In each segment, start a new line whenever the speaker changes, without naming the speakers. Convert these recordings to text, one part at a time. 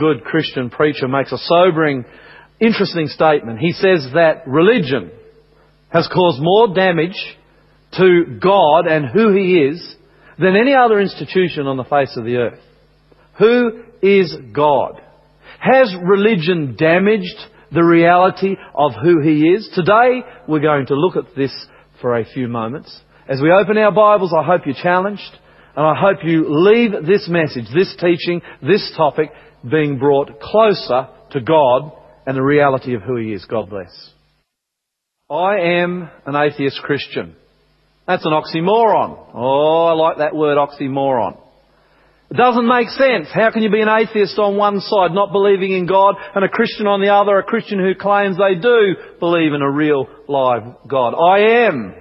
good Christian preacher, makes a sobering, interesting statement. He says that religion has caused more damage to God and who He is than any other institution on the face of the earth. Who is God? Has religion damaged the reality of who He is? Today we're going to look at this for a few moments. As we open our Bibles, I hope you're challenged and I hope you leave this message, this teaching, this topic being brought closer to God and the reality of who He is. God bless. I am an atheist Christian. That's an oxymoron. Oh, I like that word oxymoron. It doesn't make sense. How can you be an atheist on one side, not believing in God, and a Christian on the other, a Christian who claims they do believe in a real, live God? I am.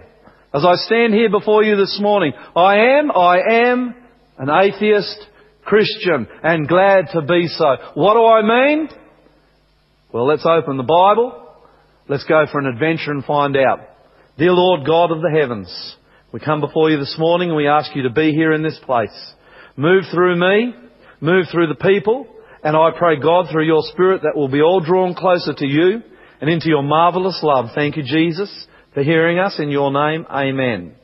As I stand here before you this morning, I am, I am an atheist Christian and glad to be so. What do I mean? Well, let's open the Bible. Let's go for an adventure and find out. Dear Lord God of the heavens, we come before you this morning and we ask you to be here in this place. Move through me, move through the people, and I pray God through your Spirit that we'll be all drawn closer to you and into your marvellous love. Thank you, Jesus, for hearing us in your name. Amen.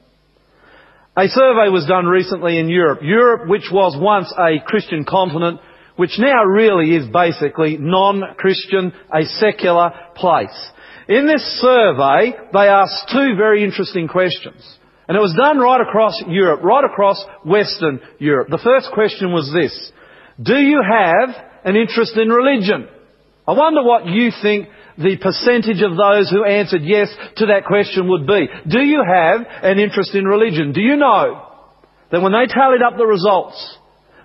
A survey was done recently in Europe. Europe, which was once a Christian continent, which now really is basically non-Christian, a secular place. In this survey, they asked two very interesting questions. And it was done right across Europe, right across Western Europe. The first question was this. Do you have an interest in religion? I wonder what you think the percentage of those who answered yes to that question would be. Do you have an interest in religion? Do you know that when they tallied up the results,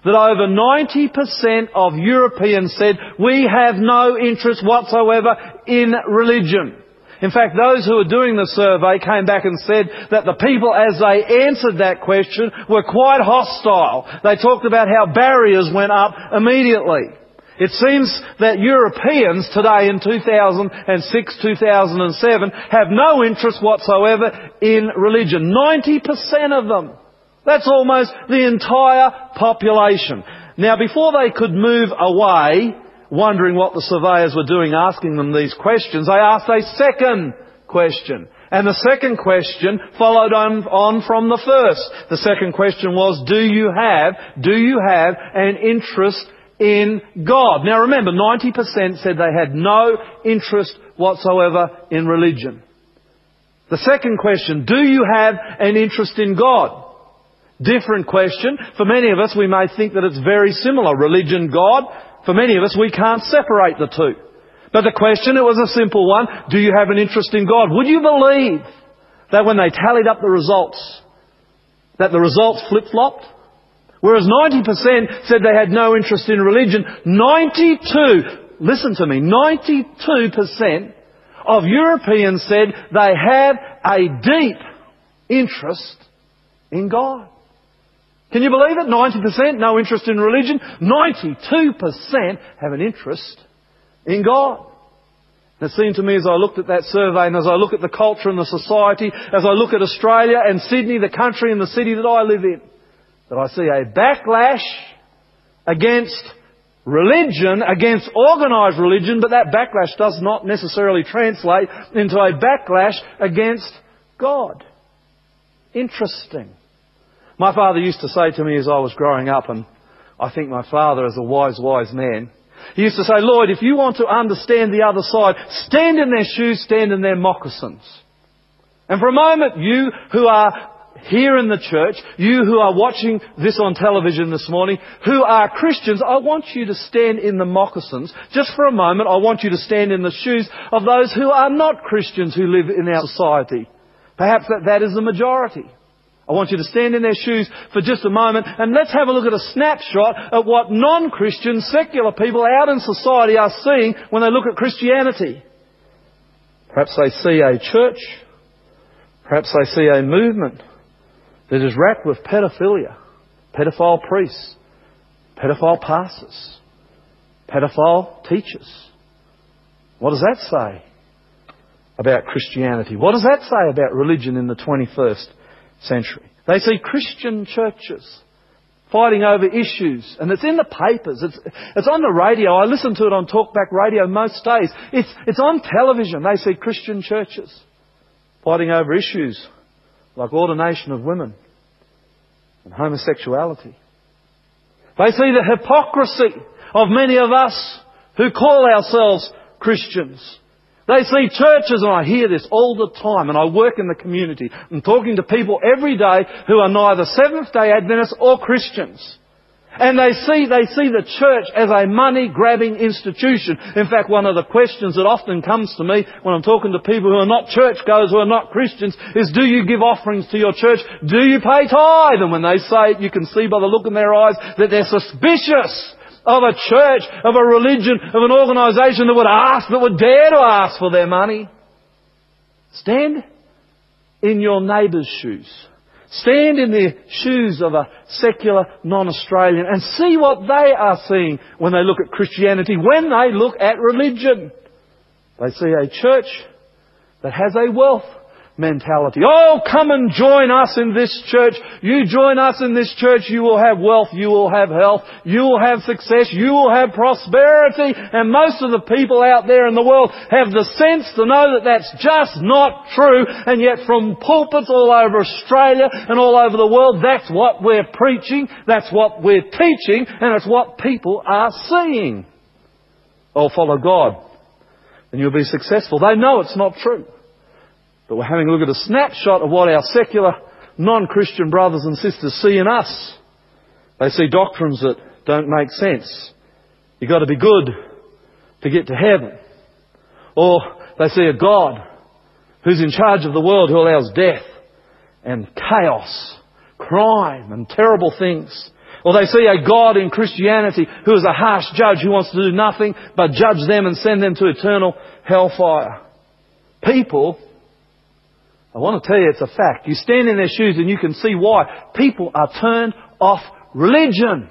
that over 90% of Europeans said, we have no interest whatsoever in religion. In fact, those who were doing the survey came back and said that the people, as they answered that question, were quite hostile. They talked about how barriers went up immediately. It seems that Europeans today in 2006, 2007 have no interest whatsoever in religion. 90% of them. That's almost the entire population. Now before they could move away, wondering what the surveyors were doing asking them these questions, they asked a second question. And the second question followed on, on, from the first. The second question was, do you have, do you have an interest in God? Now remember, 90% said they had no interest whatsoever in religion. The second question, do you have an interest in God? Different question. For many of us, we may think that it's very similar. Religion, God. For many of us, we can't separate the two. But the question, it was a simple one. Do you have an interest in God? Would you believe that when they tallied up the results, that the results flip-flopped? Whereas 90% said they had no interest in religion, 92, listen to me, 92% of Europeans said they have a deep interest in God. Can you believe it? 90% no interest in religion. 92% have an interest in God. It seemed to me as I looked at that survey and as I look at the culture and the society, as I look at Australia and Sydney, the country and the city that I live in, that I see a backlash against religion, against organised religion, but that backlash does not necessarily translate into a backlash against God. Interesting. My father used to say to me as I was growing up, and I think my father is a wise, wise man. He used to say, Lloyd, if you want to understand the other side, stand in their shoes, stand in their moccasins. And for a moment, you who are here in the church, you who are watching this on television this morning, who are Christians, I want you to stand in the moccasins. Just for a moment, I want you to stand in the shoes of those who are not Christians who live in our society. Perhaps that, that is the majority. I want you to stand in their shoes for just a moment and let's have a look at a snapshot at what non-Christian, secular people out in society are seeing when they look at Christianity. Perhaps they see a church. Perhaps they see a movement that is wrapped with pedophilia, pedophile priests, pedophile pastors, pedophile teachers. What does that say about Christianity? What does that say about religion in the 21st century. They see Christian churches fighting over issues. And it's in the papers. It's, it's on the radio. I listen to it on talkback radio most days. It's, it's on television. They see Christian churches fighting over issues like ordination of women and homosexuality. They see the hypocrisy of many of us who call ourselves Christians. They see churches, and I hear this all the time, and I work in the community. I'm talking to people every day who are neither Seventh day Adventists or Christians. And they see, they see the church as a money grabbing institution. In fact, one of the questions that often comes to me when I'm talking to people who are not churchgoers, who are not Christians, is do you give offerings to your church? Do you pay tithe? And when they say it, you can see by the look in their eyes that they're suspicious of a church, of a religion, of an organisation that would ask, that would dare to ask for their money. Stand in your neighbour's shoes. Stand in the shoes of a secular non-Australian and see what they are seeing when they look at Christianity, when they look at religion. They see a church that has a wealth mentality. Oh, come and join us in this church. You join us in this church, you will have wealth, you will have health, you will have success, you will have prosperity. And most of the people out there in the world have the sense to know that that's just not true. And yet from pulpits all over Australia and all over the world, that's what we're preaching, that's what we're teaching, and it's what people are seeing. Oh, follow God and you'll be successful. They know it's not true. But we're having a look at a snapshot of what our secular, non-Christian brothers and sisters see in us. They see doctrines that don't make sense. You've got to be good to get to heaven. Or they see a God who's in charge of the world who allows death and chaos, crime and terrible things. Or they see a God in Christianity who is a harsh judge who wants to do nothing but judge them and send them to eternal hellfire. People I want to tell you it's a fact. You stand in their shoes and you can see why. People are turned off religion.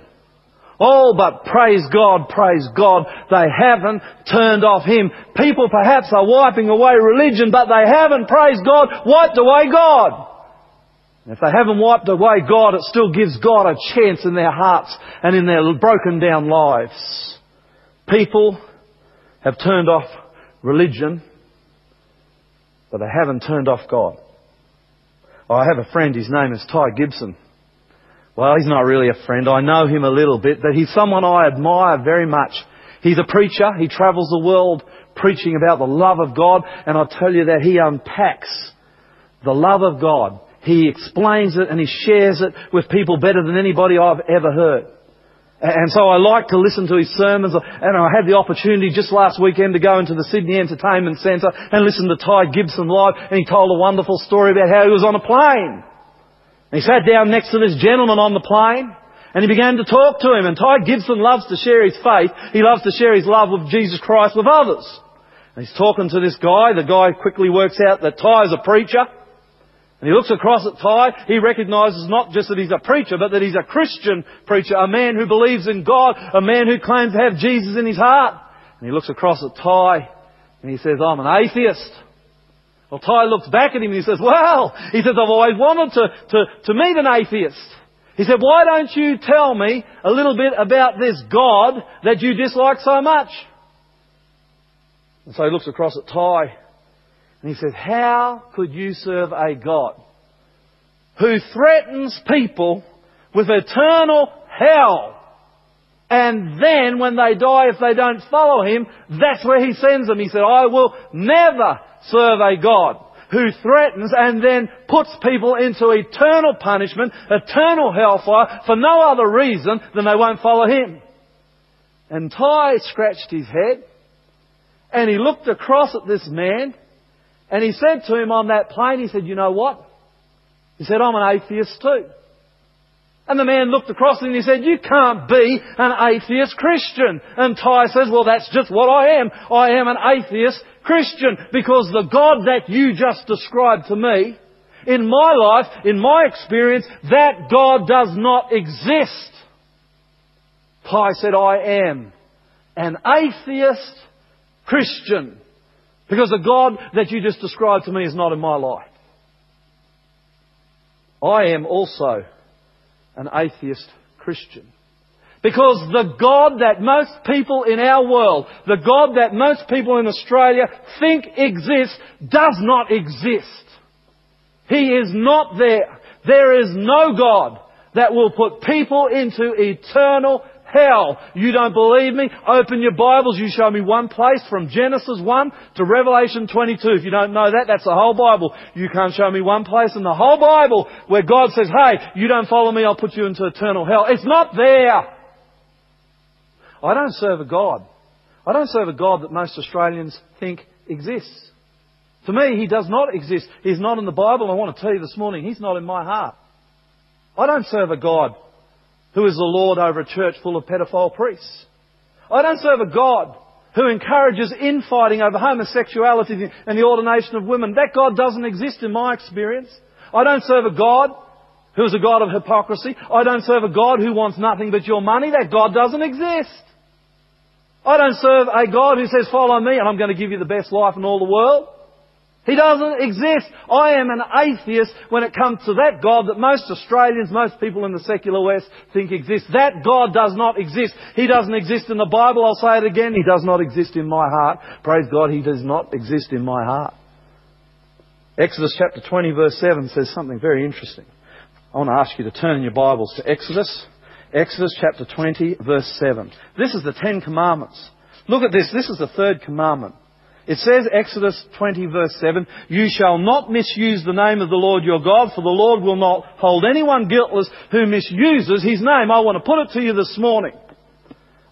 Oh, but praise God, praise God, they haven't turned off Him. People perhaps are wiping away religion, but they haven't, praise God, wiped away God. if they haven't wiped away God, it still gives God a chance in their hearts and in their broken down lives. People have turned off religion but they haven't turned off God. Oh, I have a friend, his name is Ty Gibson. Well, he's not really a friend. I know him a little bit, but he's someone I admire very much. He's a preacher. He travels the world preaching about the love of God, and I tell you that he unpacks the love of God. He explains it and he shares it with people better than anybody I've ever heard. And so I like to listen to his sermons, and I had the opportunity just last weekend to go into the Sydney Entertainment Centre and listen to Ty Gibson live, and he told a wonderful story about how he was on a plane. And he sat down next to this gentleman on the plane, and he began to talk to him, and Ty Gibson loves to share his faith. He loves to share his love of Jesus Christ with others. And he's talking to this guy, the guy quickly works out that Ty is a preacher, and he looks across at Ty, he recognizes not just that he's a preacher, but that he's a Christian preacher, a man who believes in God, a man who claims to have Jesus in his heart. And he looks across at Ty, and he says, I'm an atheist. Well, Ty looks back at him and he says, well, he says, I've always wanted to, to, to meet an atheist. He said, why don't you tell me a little bit about this God that you dislike so much? And so he looks across at Ty and he says, How could you serve a God who threatens people with eternal hell? And then when they die, if they don't follow him, that's where he sends them. He said, I will never serve a God who threatens and then puts people into eternal punishment, eternal hellfire, for no other reason than they won't follow him. And Ty scratched his head and he looked across at this man and he said to him on that plane, he said, you know what? He said, I'm an atheist too. And the man looked across and he said, you can't be an atheist Christian. And Ty says, well that's just what I am. I am an atheist Christian because the God that you just described to me, in my life, in my experience, that God does not exist. Ty said, I am an atheist Christian. Because the God that you just described to me is not in my life. I am also an atheist Christian. Because the God that most people in our world, the God that most people in Australia think exists, does not exist. He is not there. There is no God that will put people into eternal hell. You don't believe me? Open your Bibles. You show me one place from Genesis 1 to Revelation 22. If you don't know that, that's the whole Bible. You can't show me one place in the whole Bible where God says, hey, you don't follow me, I'll put you into eternal hell. It's not there. I don't serve a God. I don't serve a God that most Australians think exists. To me, He does not exist. He's not in the Bible. I want to tell you this morning, He's not in my heart. I don't serve a God who is the Lord over a church full of pedophile priests. I don't serve a God who encourages infighting over homosexuality and the ordination of women. That God doesn't exist in my experience. I don't serve a God who is a God of hypocrisy. I don't serve a God who wants nothing but your money. That God doesn't exist. I don't serve a God who says, follow me and I'm going to give you the best life in all the world. He doesn't exist. I am an atheist when it comes to that God that most Australians, most people in the secular West think exists. That God does not exist. He doesn't exist in the Bible. I'll say it again. He does not exist in my heart. Praise God, He does not exist in my heart. Exodus chapter 20 verse 7 says something very interesting. I want to ask you to turn in your Bibles to Exodus. Exodus chapter 20 verse 7. This is the Ten Commandments. Look at this. This is the third commandment. It says, Exodus 20 verse 7, You shall not misuse the name of the Lord your God, for the Lord will not hold anyone guiltless who misuses His name. I want to put it to you this morning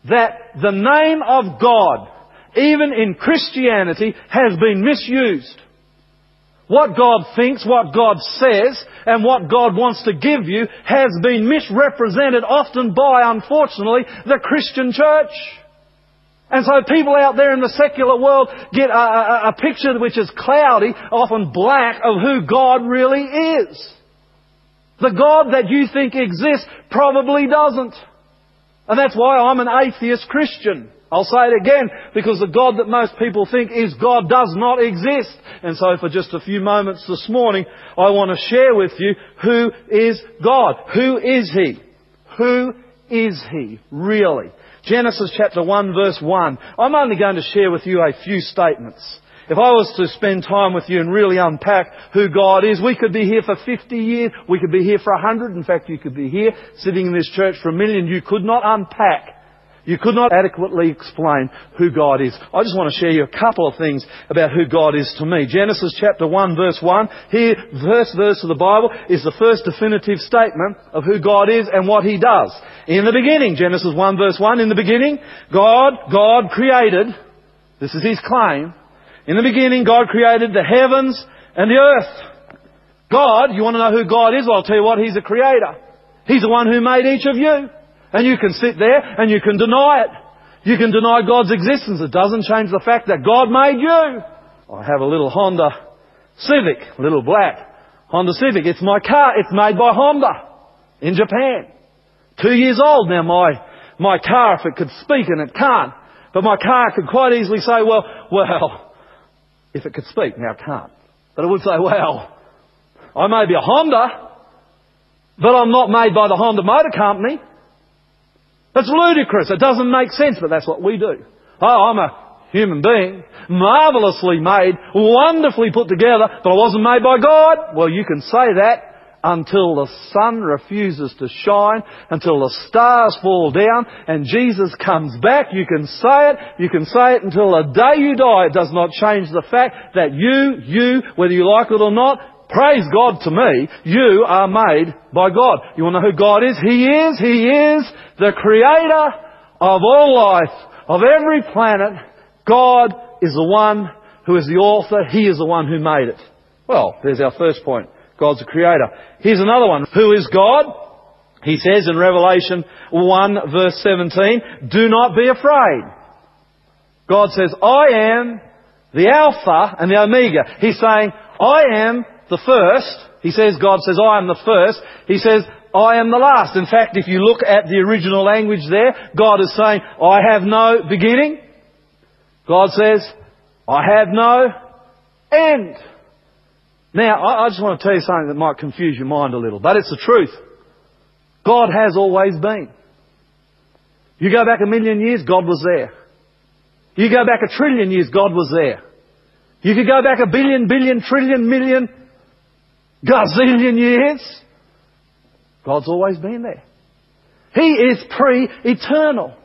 that the name of God, even in Christianity, has been misused. What God thinks, what God says, and what God wants to give you has been misrepresented often by, unfortunately, the Christian church. And so people out there in the secular world get a, a, a, picture which is cloudy, often black, of who God really is. The God that you think exists probably doesn't. And that's why I'm an atheist Christian. I'll say it again, because the God that most people think is God does not exist. And so for just a few moments this morning, I want to share with you who is God. Who is He? Who is He, really? Genesis chapter 1 verse 1. I'm only going to share with you a few statements. If I was to spend time with you and really unpack who God is, we could be here for 50 years, we could be here for 100, in fact you could be here sitting in this church for a million. You could not unpack you could not adequately explain who God is. I just want to share you a couple of things about who God is to me. Genesis chapter 1 verse 1. Here, first verse of the Bible is the first definitive statement of who God is and what He does. In the beginning, Genesis 1 verse 1, in the beginning, God, God created, this is His claim, in the beginning God created the heavens and the earth. God, you want to know who God is? Well, I'll tell you what, He's a creator. He's the one who made each of you. And you can sit there and you can deny it. You can deny God's existence. It doesn't change the fact that God made you. I have a little Honda Civic, little black Honda Civic. It's my car. It's made by Honda in Japan. Two years old now my, my car, if it could speak and it can't. But my car could quite easily say, well, well, if it could speak, now it can't. But it would say, well, I may be a Honda, but I'm not made by the Honda Motor Company. That's ludicrous. It doesn't make sense, but that's what we do. Oh, I'm a human being, marvelously made, wonderfully put together, but I wasn't made by God. Well, you can say that until the sun refuses to shine, until the stars fall down, and Jesus comes back. You can say it, you can say it until the day you die. It does not change the fact that you, you, whether you like it or not, Praise God to me, you are made by God. You want to know who God is? He is, He is the creator of all life, of every planet. God is the one who is the author. He is the one who made it. Well, there's our first point. God's the creator. Here's another one. Who is God? He says in Revelation 1 verse 17, do not be afraid. God says, I am the Alpha and the Omega. He's saying, I am the first. He says, God says, I am the first. He says, I am the last. In fact, if you look at the original language there, God is saying, I have no beginning. God says, I have no end. Now, I just want to tell you something that might confuse your mind a little, but it's the truth. God has always been. You go back a million years, God was there. You go back a trillion years, God was there. You could go back a billion, billion, trillion, million, gazillion years. God's always been there. He is pre-eternal.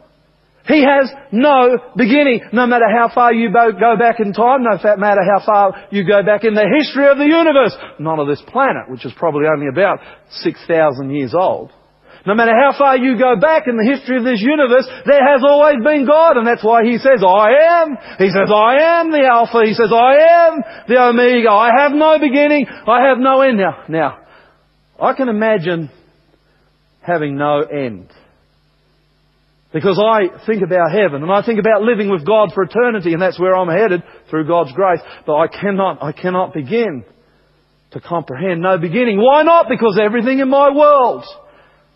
He has no beginning. No matter how far you go back in time, no matter how far you go back in the history of the universe, not of this planet, which is probably only about 6,000 years old. No matter how far you go back in the history of this universe, there has always been God, and that's why He says, I am. He says, I am the Alpha. He says, I am the Omega. I have no beginning. I have no end. Now, now, I can imagine having no end. Because I think about heaven and I think about living with God for eternity and that's where I'm headed through God's grace. But I cannot, I cannot begin to comprehend no beginning. Why not? Because everything in my world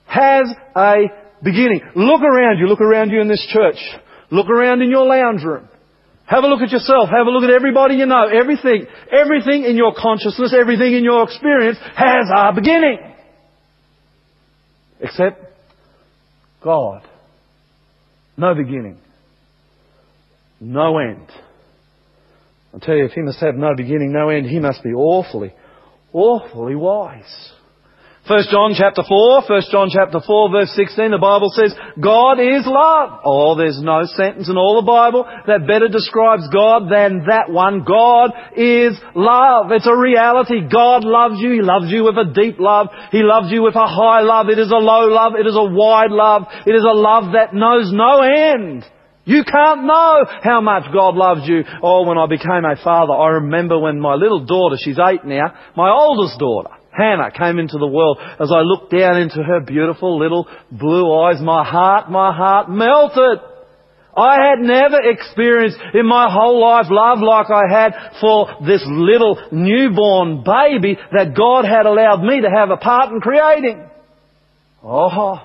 has a beginning. Look around you, look around you in this church. Look around in your lounge room. Have a look at yourself. Have a look at everybody you know. Everything, everything in your consciousness, everything in your experience has a beginning. Except God. No beginning. No end. I tell you, if He must have no beginning, no end, He must be awfully, awfully wise. 1 John chapter 4, 1 John chapter 4 verse 16, the Bible says, God is love. Oh, there's no sentence in all the Bible that better describes God than that one. God is love. It's a reality. God loves you. He loves you with a deep love. He loves you with a high love. It is a low love. It is a wide love. It is a love that knows no end. You can't know how much God loves you. Oh, when I became a father, I remember when my little daughter, she's eight now, my oldest daughter, Hannah came into the world. As I looked down into her beautiful little blue eyes, my heart, my heart melted. I had never experienced in my whole life love like I had for this little newborn baby that God had allowed me to have a part in creating. Oh,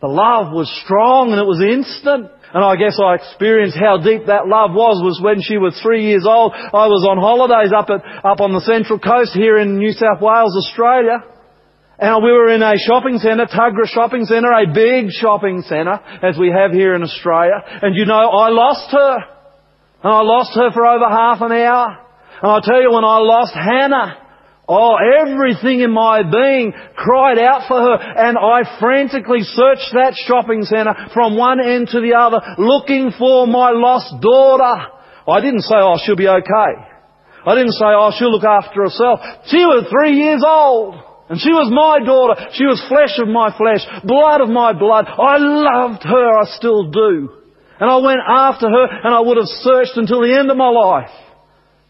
the love was strong and it was instant. And I guess I experienced how deep that love was was when she was three years old. I was on holidays up at, up on the central coast here in New South Wales, Australia. And we were in a shopping centre, Tuggerah Shopping Centre, a big shopping centre, as we have here in Australia. And you know, I lost her. And I lost her for over half an hour. And I tell you, when I lost Hannah, Oh, everything in my being cried out for her and I frantically searched that shopping centre from one end to the other looking for my lost daughter. I didn't say, oh, she'll be okay. I didn't say, oh, she'll look after herself. She was three years old. And she was my daughter. She was flesh of my flesh, blood of my blood. I loved her, I still do. And I went after her and I would have searched until the end of my life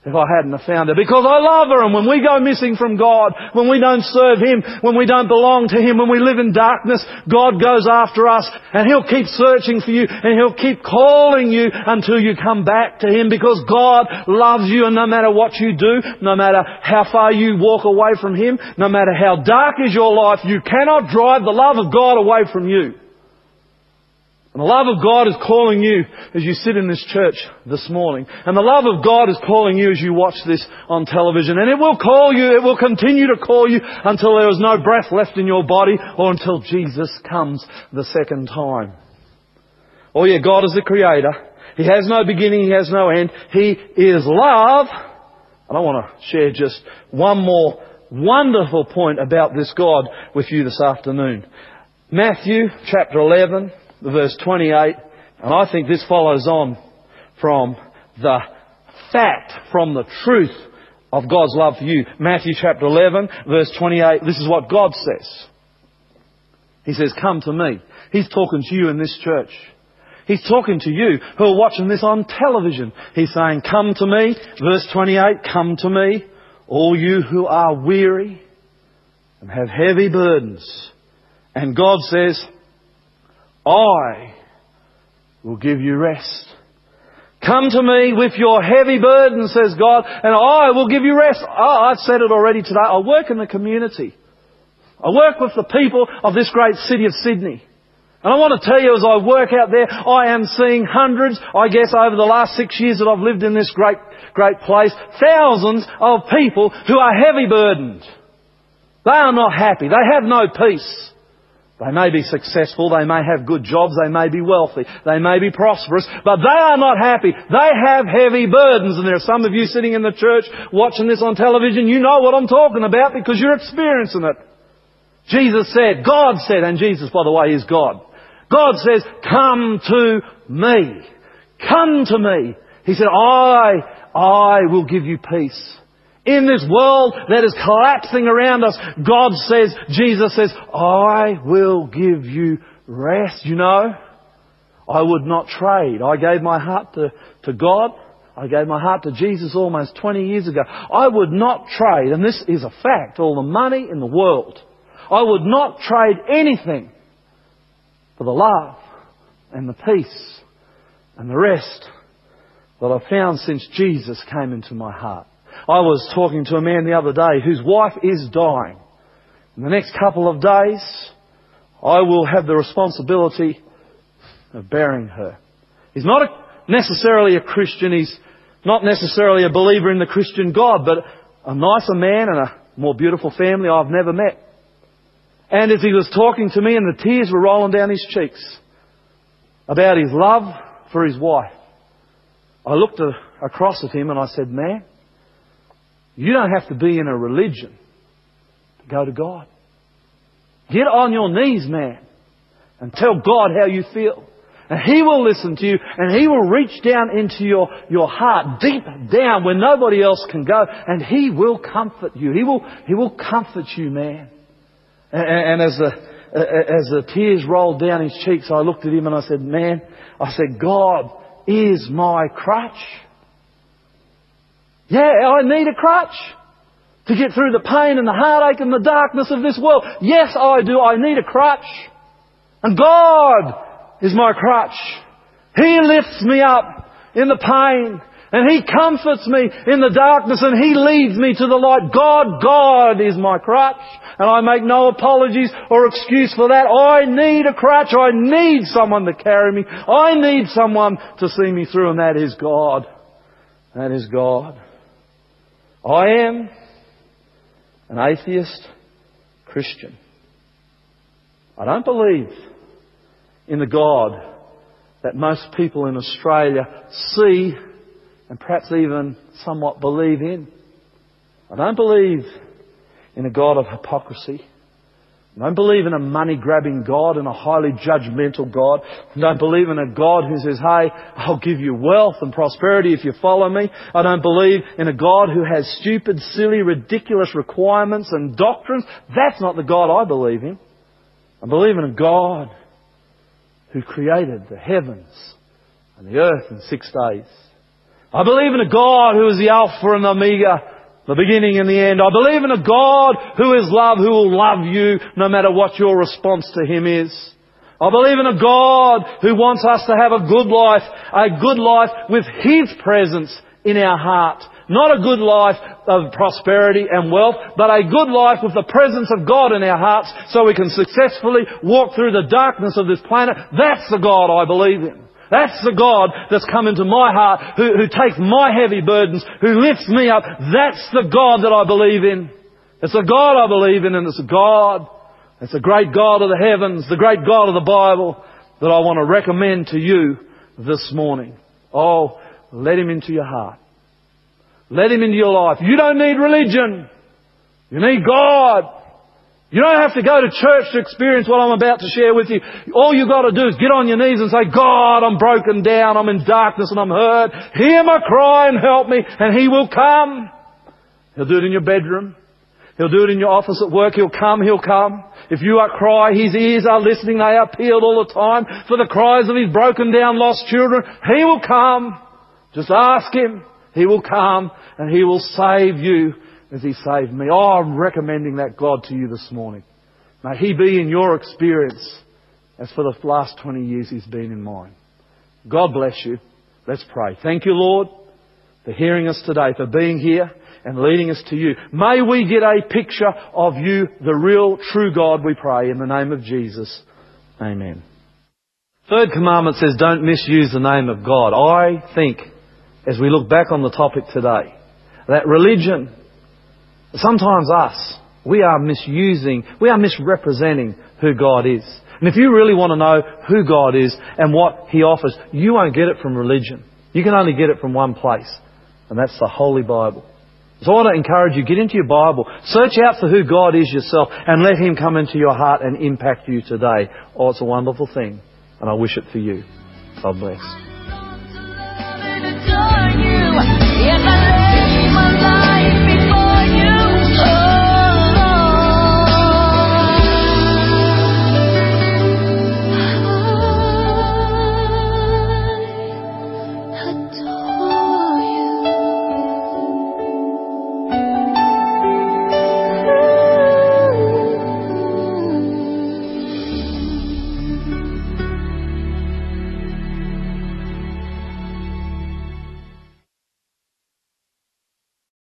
if I hadn't have found her. Because I love her and when we go missing from God, when we don't serve Him, when we don't belong to Him, when we live in darkness, God goes after us and He'll keep searching for you and He'll keep calling you until you come back to Him because God loves you and no matter what you do, no matter how far you walk away from Him, no matter how dark is your life, you cannot drive the love of God away from you. And the love of God is calling you as you sit in this church this morning. And the love of God is calling you as you watch this on television. And it will call you, it will continue to call you until there is no breath left in your body or until Jesus comes the second time. Oh yeah, God is the creator. He has no beginning, He has no end. He is love. And I want to share just one more wonderful point about this God with you this afternoon. Matthew chapter 11 verse 28, and I think this follows on from the fact, from the truth of God's love for you. Matthew chapter 11, verse 28, this is what God says. He says, come to me. He's talking to you in this church. He's talking to you who are watching this on television. He's saying, come to me. Verse 28, come to me, all you who are weary and have heavy burdens. And God says, I will give you rest. Come to me with your heavy burden, says God, and I will give you rest. Oh, I've said it already today. I work in the community. I work with the people of this great city of Sydney. And I want to tell you as I work out there, I am seeing hundreds, I guess over the last six years that I've lived in this great, great place, thousands of people who are heavy burdened. They are not happy. They have no peace. They may be successful, they may have good jobs, they may be wealthy, they may be prosperous, but they are not happy. They have heavy burdens. And there are some of you sitting in the church watching this on television, you know what I'm talking about because you're experiencing it. Jesus said, God said, and Jesus, by the way, is God. God says, come to me. Come to me. He said, I, I will give you peace. In this world that is collapsing around us, God says, Jesus says, I will give you rest. You know, I would not trade. I gave my heart to, to God. I gave my heart to Jesus almost 20 years ago. I would not trade, and this is a fact, all the money in the world. I would not trade anything for the love and the peace and the rest that I've found since Jesus came into my heart. I was talking to a man the other day whose wife is dying. In the next couple of days, I will have the responsibility of burying her. He's not a, necessarily a Christian. He's not necessarily a believer in the Christian God, but a nicer man and a more beautiful family I've never met. And as he was talking to me and the tears were rolling down his cheeks about his love for his wife, I looked across at him and I said, man, you don't have to be in a religion to go to God. Get on your knees, man, and tell God how you feel. And He will listen to you and He will reach down into your, your heart, deep down where nobody else can go, and He will comfort you. He will, He will comfort you, man. And, and as the, as the tears rolled down his cheeks, I looked at him and I said, man, I said, God is my crutch. Yeah, I need a crutch to get through the pain and the heartache and the darkness of this world. Yes, I do. I need a crutch. And God is my crutch. He lifts me up in the pain. And He comforts me in the darkness and He leads me to the light. God, God is my crutch. And I make no apologies or excuse for that. I need a crutch. I need someone to carry me. I need someone to see me through and that is God. That is God. I am an atheist Christian. I don't believe in the God that most people in Australia see and perhaps even somewhat believe in. I don't believe in a God of hypocrisy. Don't believe in a money grabbing God and a highly judgmental God. Don't believe in a God who says, hey, I'll give you wealth and prosperity if you follow me. I don't believe in a God who has stupid, silly, ridiculous requirements and doctrines. That's not the God I believe in. I believe in a God who created the heavens and the earth in six days. I believe in a God who is the Alpha and the Omega, the beginning and the end. I believe in a God who is love, who will love you no matter what your response to Him is. I believe in a God who wants us to have a good life, a good life with His presence in our heart. Not a good life of prosperity and wealth, but a good life with the presence of God in our hearts so we can successfully walk through the darkness of this planet. That's the God I believe in. That's the God that's come into my heart, who, who takes my heavy burdens, who lifts me up. That's the God that I believe in. It's a God I believe in, and it's a God, it's a great God of the heavens, the great God of the Bible that I want to recommend to you this morning. Oh, let Him into your heart. Let Him into your life. You don't need religion. You need God. You don't have to go to church to experience what I'm about to share with you. All you've got to do is get on your knees and say, God, I'm broken down, I'm in darkness and I'm hurt. Hear my cry and help me, and He will come. He'll do it in your bedroom. He'll do it in your office at work. He'll come, He'll come. If you are cry, His ears are listening. They are peeled all the time for the cries of His broken down, lost children. He will come. Just ask Him. He will come and He will save you as He saved me. Oh, I'm recommending that God to you this morning. May He be in your experience as for the last 20 years He's been in mine. God bless you. Let's pray. Thank you, Lord, for hearing us today, for being here and leading us to you. May we get a picture of you, the real, true God, we pray, in the name of Jesus. Amen. Third commandment says don't misuse the name of God. I think, as we look back on the topic today, that religion Sometimes us we are misusing, we are misrepresenting who God is. And if you really want to know who God is and what He offers, you won't get it from religion. You can only get it from one place, and that's the Holy Bible. So I want to encourage you, get into your Bible, search out for who God is yourself, and let Him come into your heart and impact you today. Oh, it's a wonderful thing, and I wish it for you. God bless.